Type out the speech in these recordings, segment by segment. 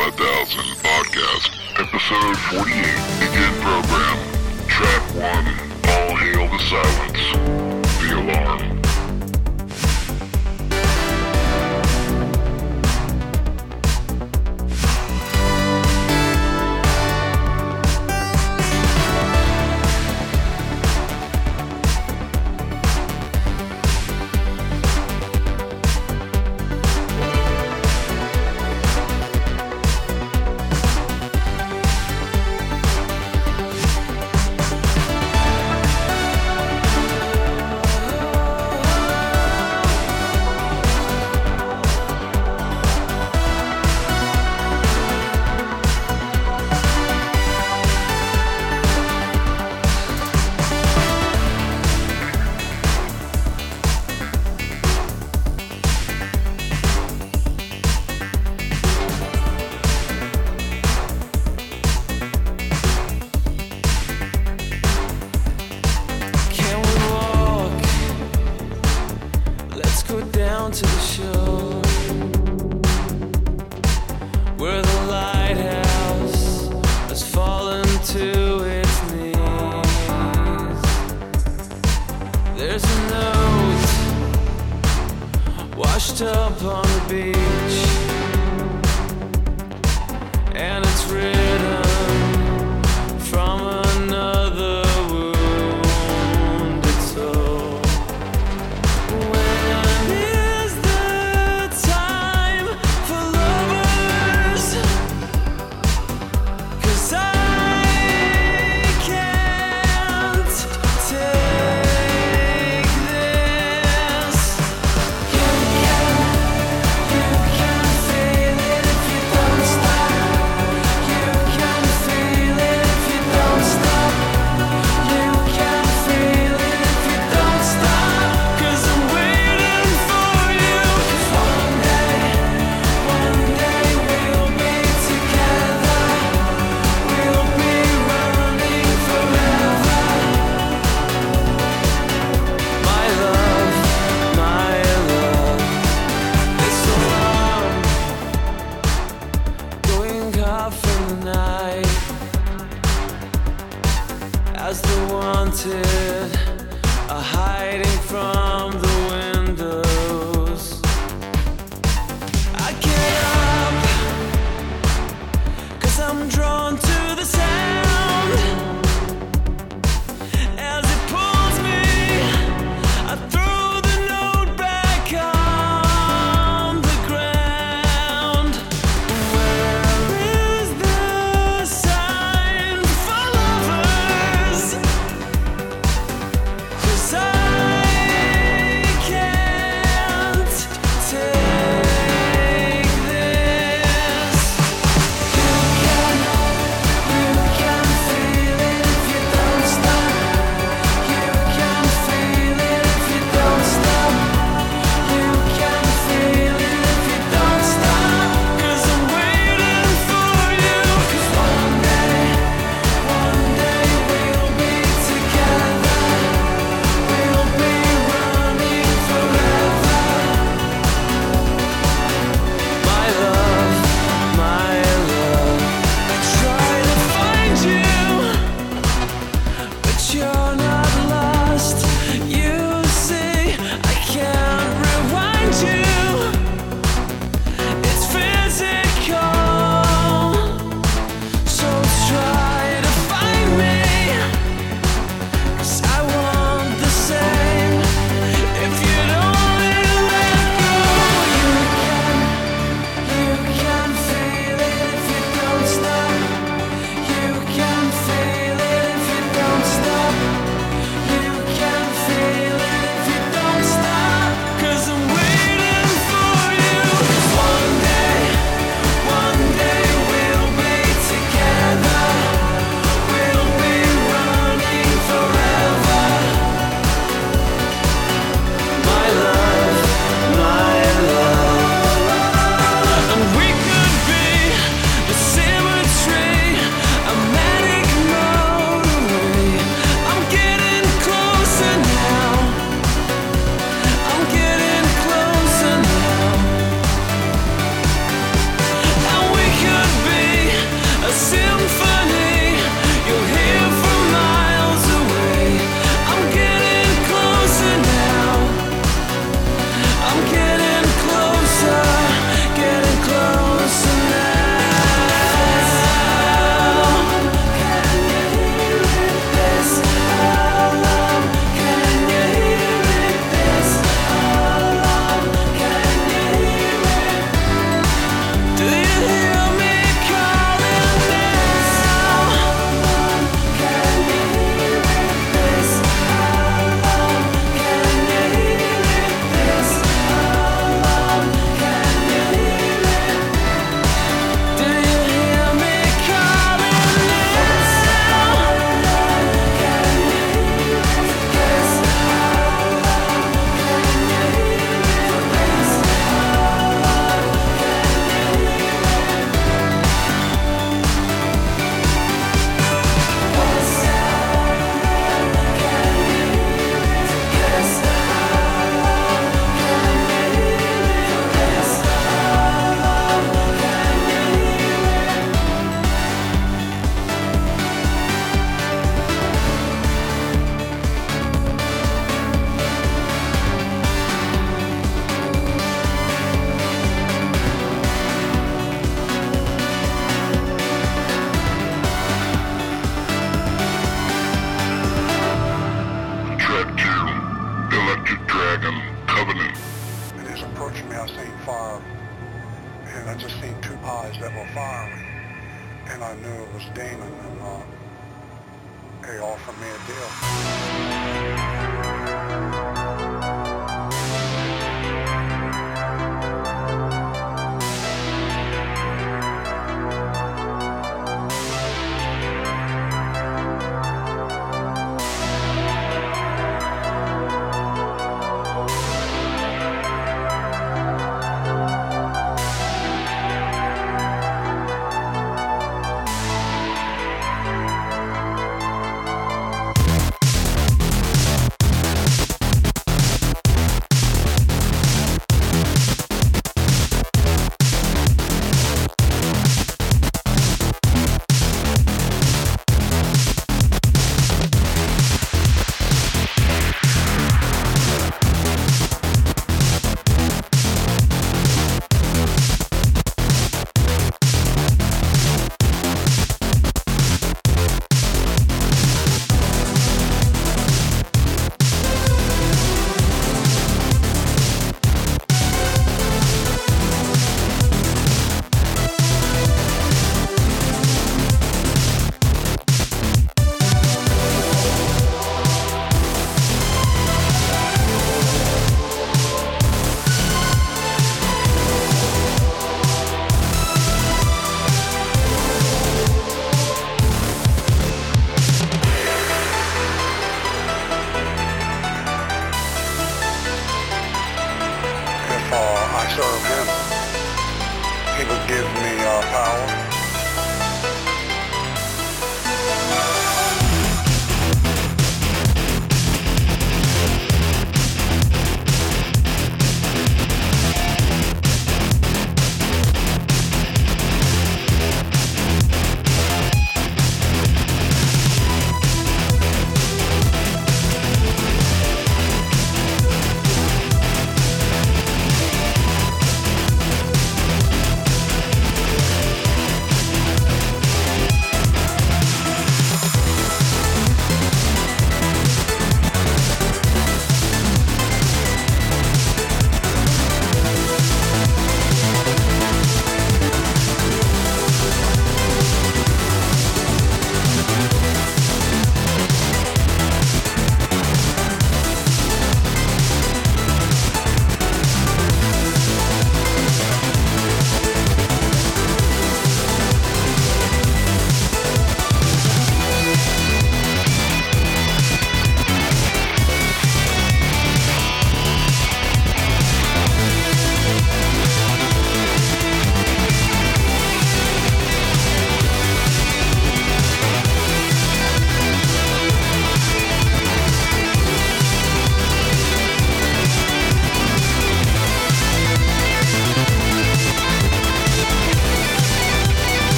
5000 Podcast, Episode 48, Begin Program, Track 1, All Hail the Silence.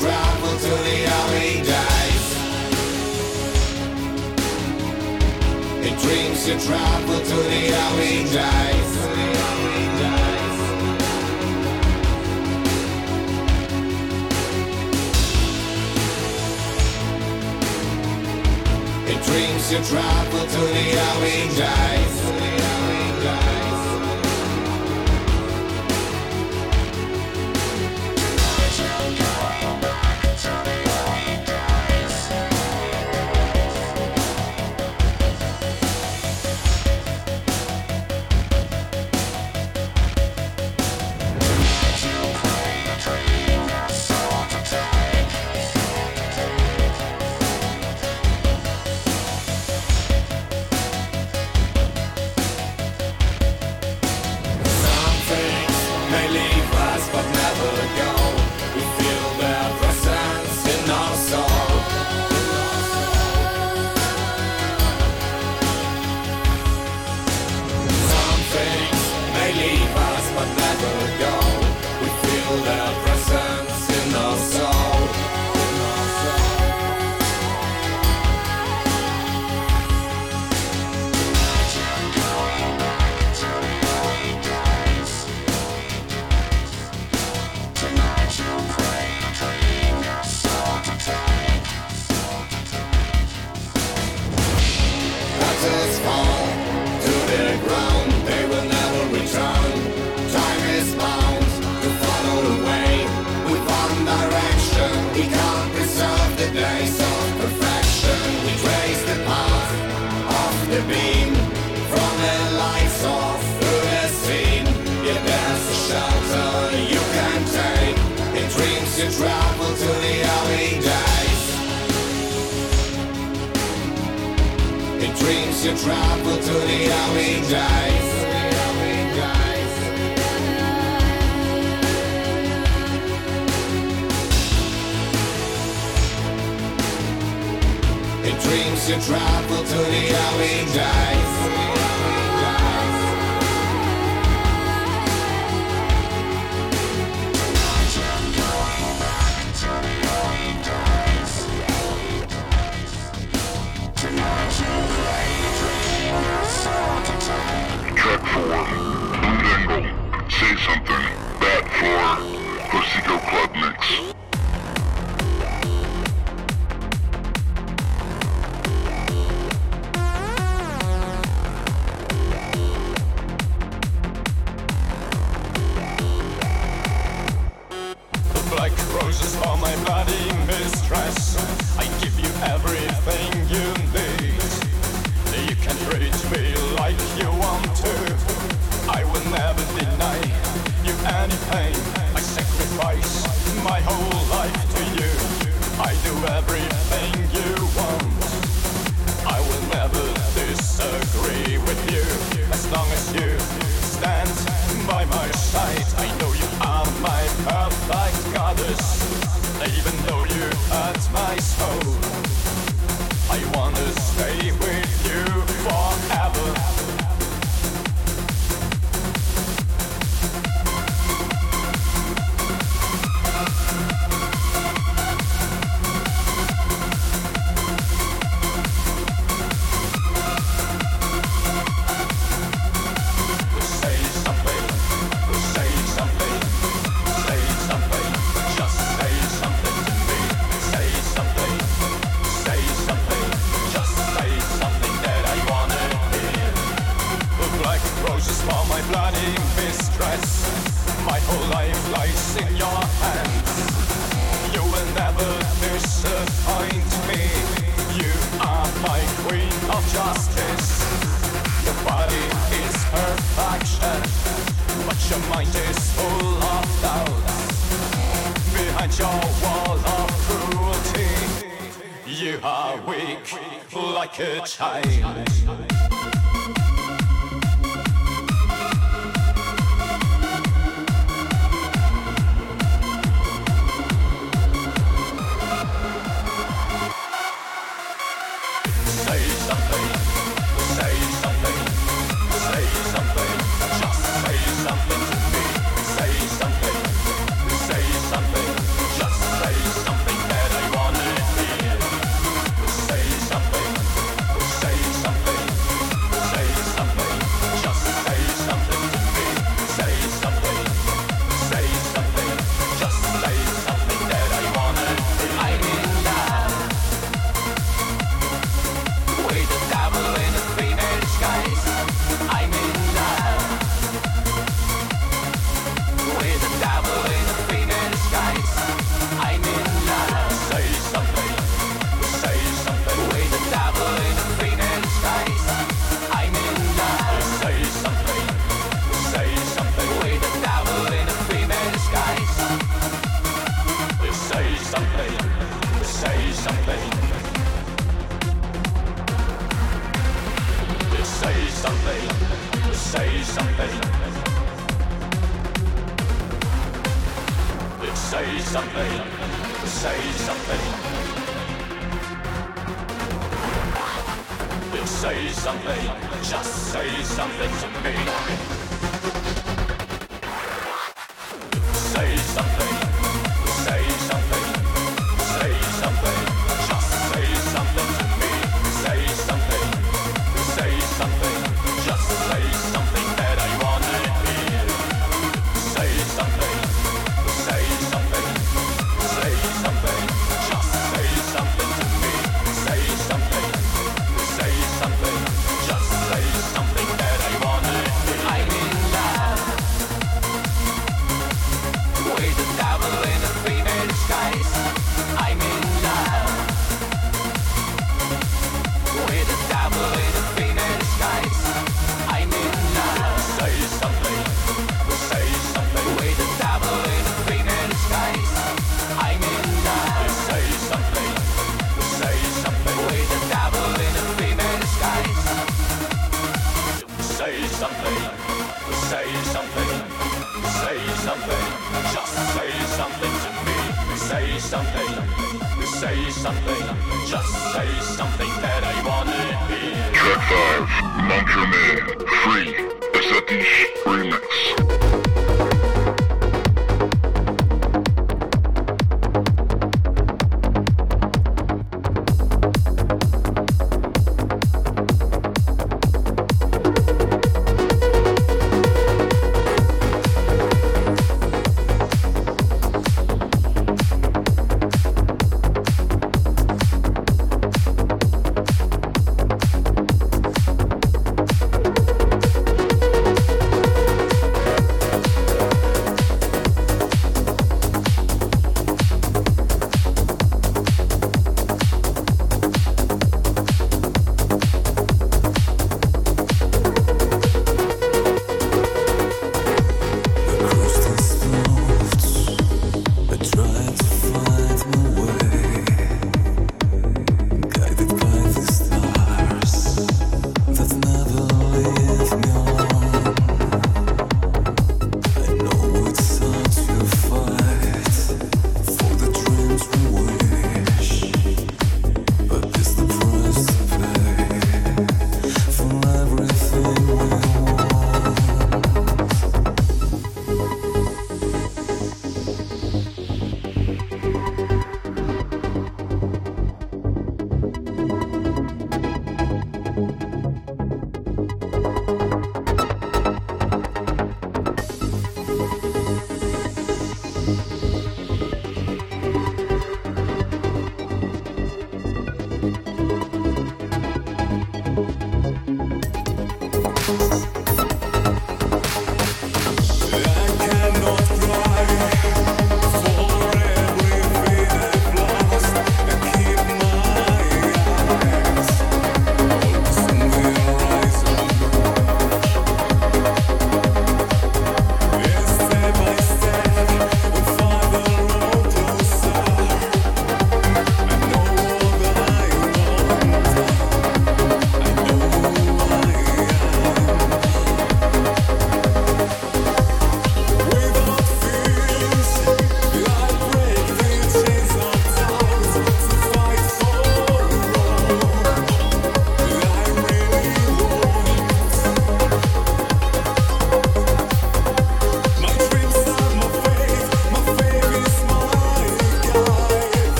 travel to the alley dies. It dreams to travel to the alley dies. It dreams to travel to the alley dies.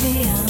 baby, I'm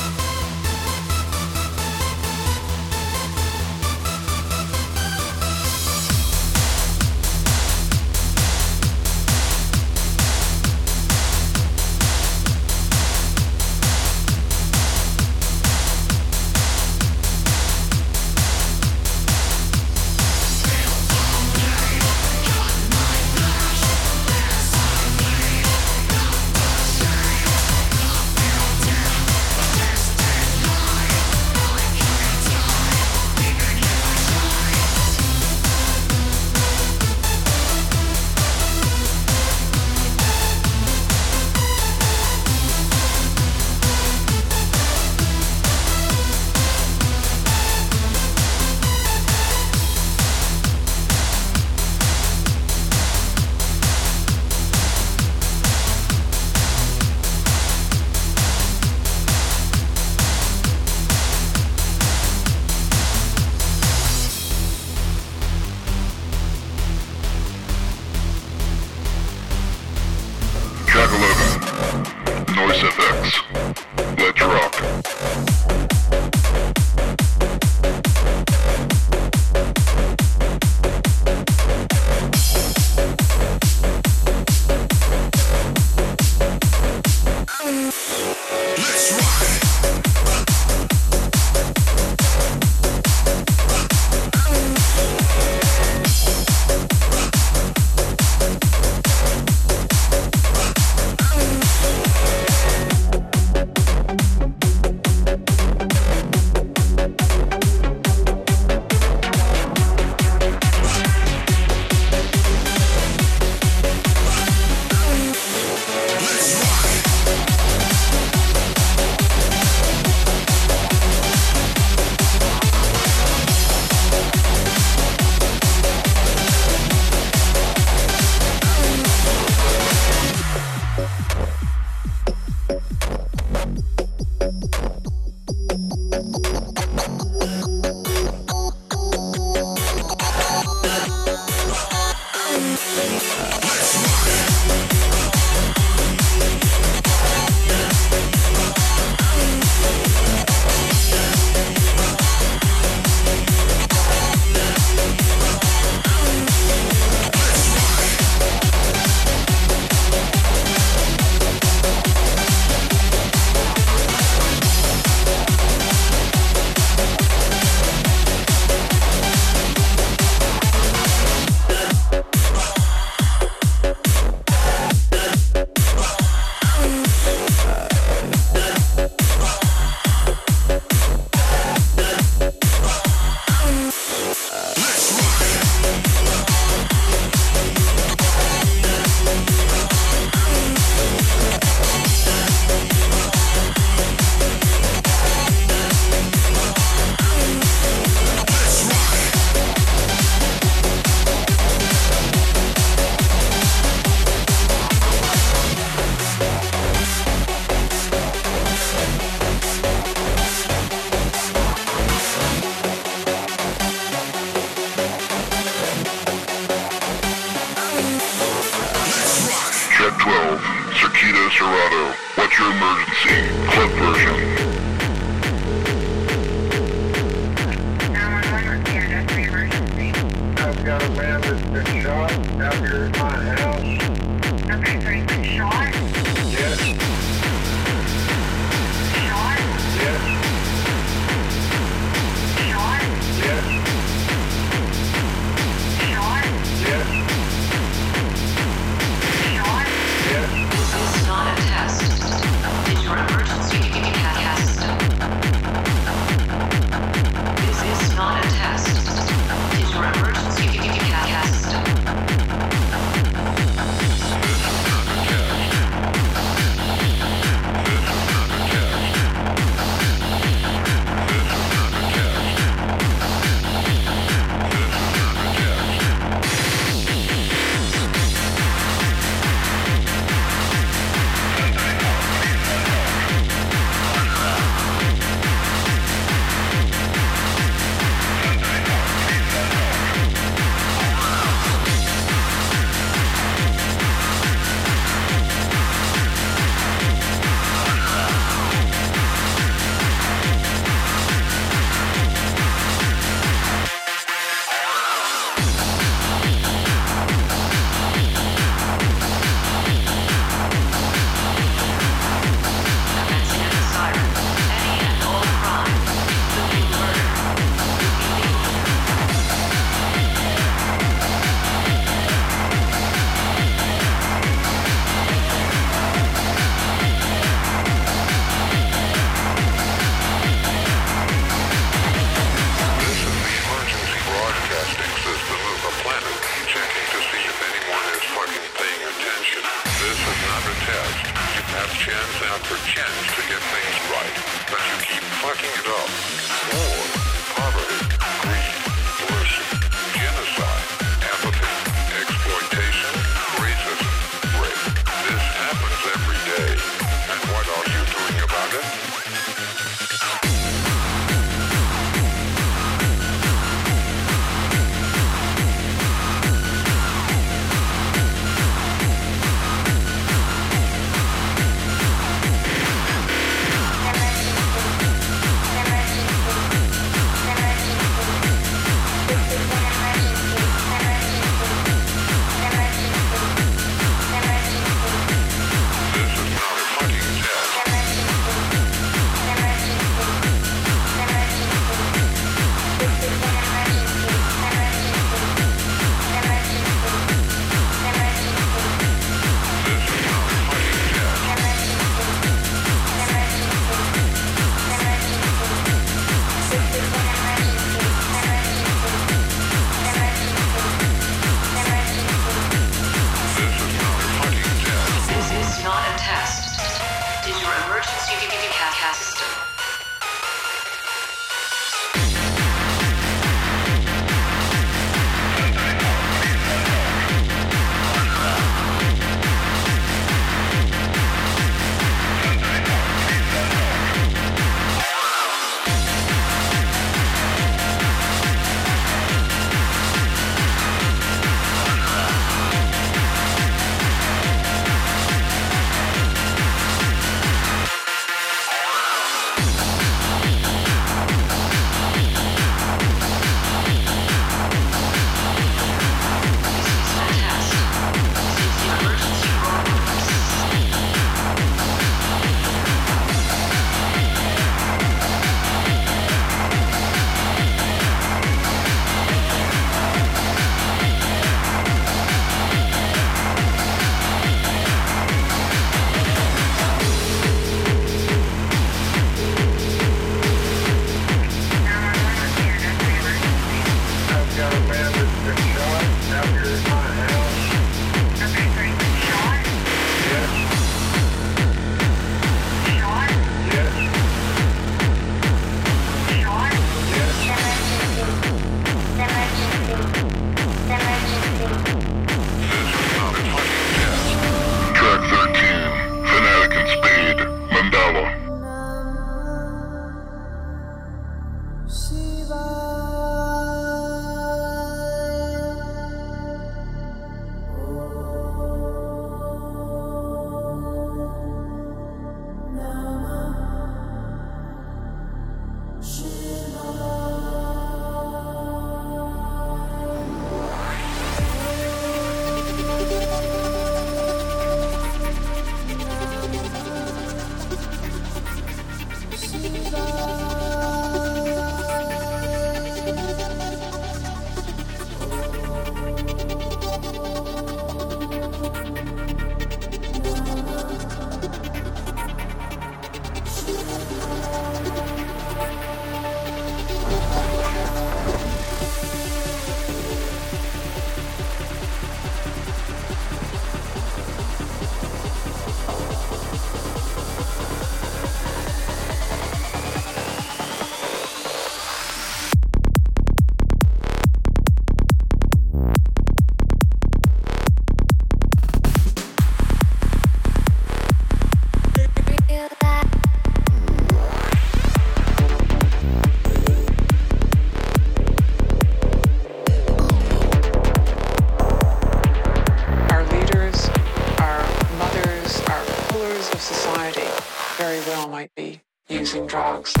using drugs.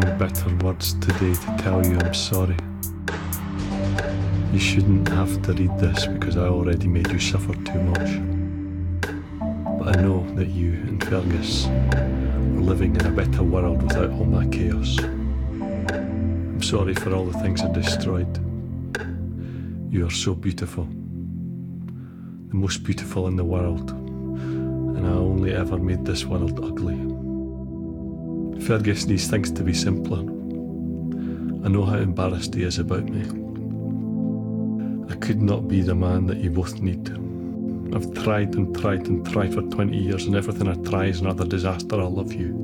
Find better words today to tell you I'm sorry. You shouldn't have to read this because I already made you suffer too much. But I know that you and Fergus are living in a better world without all my chaos. I'm sorry for all the things I destroyed. You are so beautiful. The most beautiful in the world. And I only ever made this world ugly. Fergus needs things to be simpler. I know how embarrassed he is about me. I could not be the man that you both need. I've tried and tried and tried for 20 years, and everything I try is another disaster. I love you.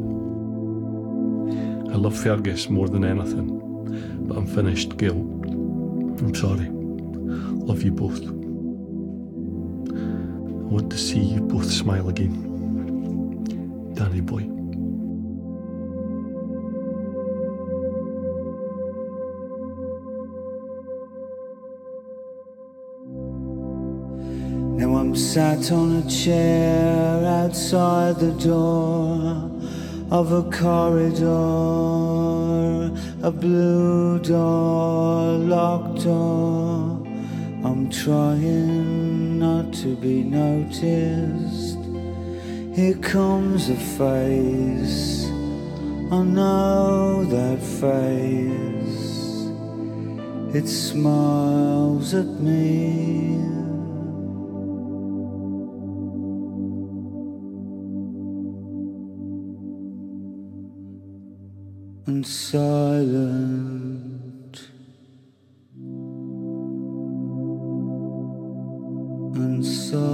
I love Fergus more than anything, but I'm finished, Gail. I'm sorry. Love you both. I want to see you both smile again. Danny boy. Sat on a chair outside the door of a corridor, a blue door, locked door. I'm trying not to be noticed. Here comes a face. I know that face. It smiles at me. And silent. And silent.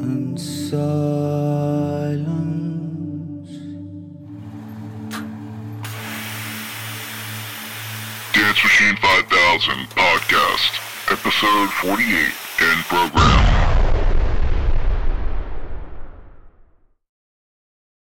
And silent. Dance Machine 5000 Podcast, Episode 48, in program.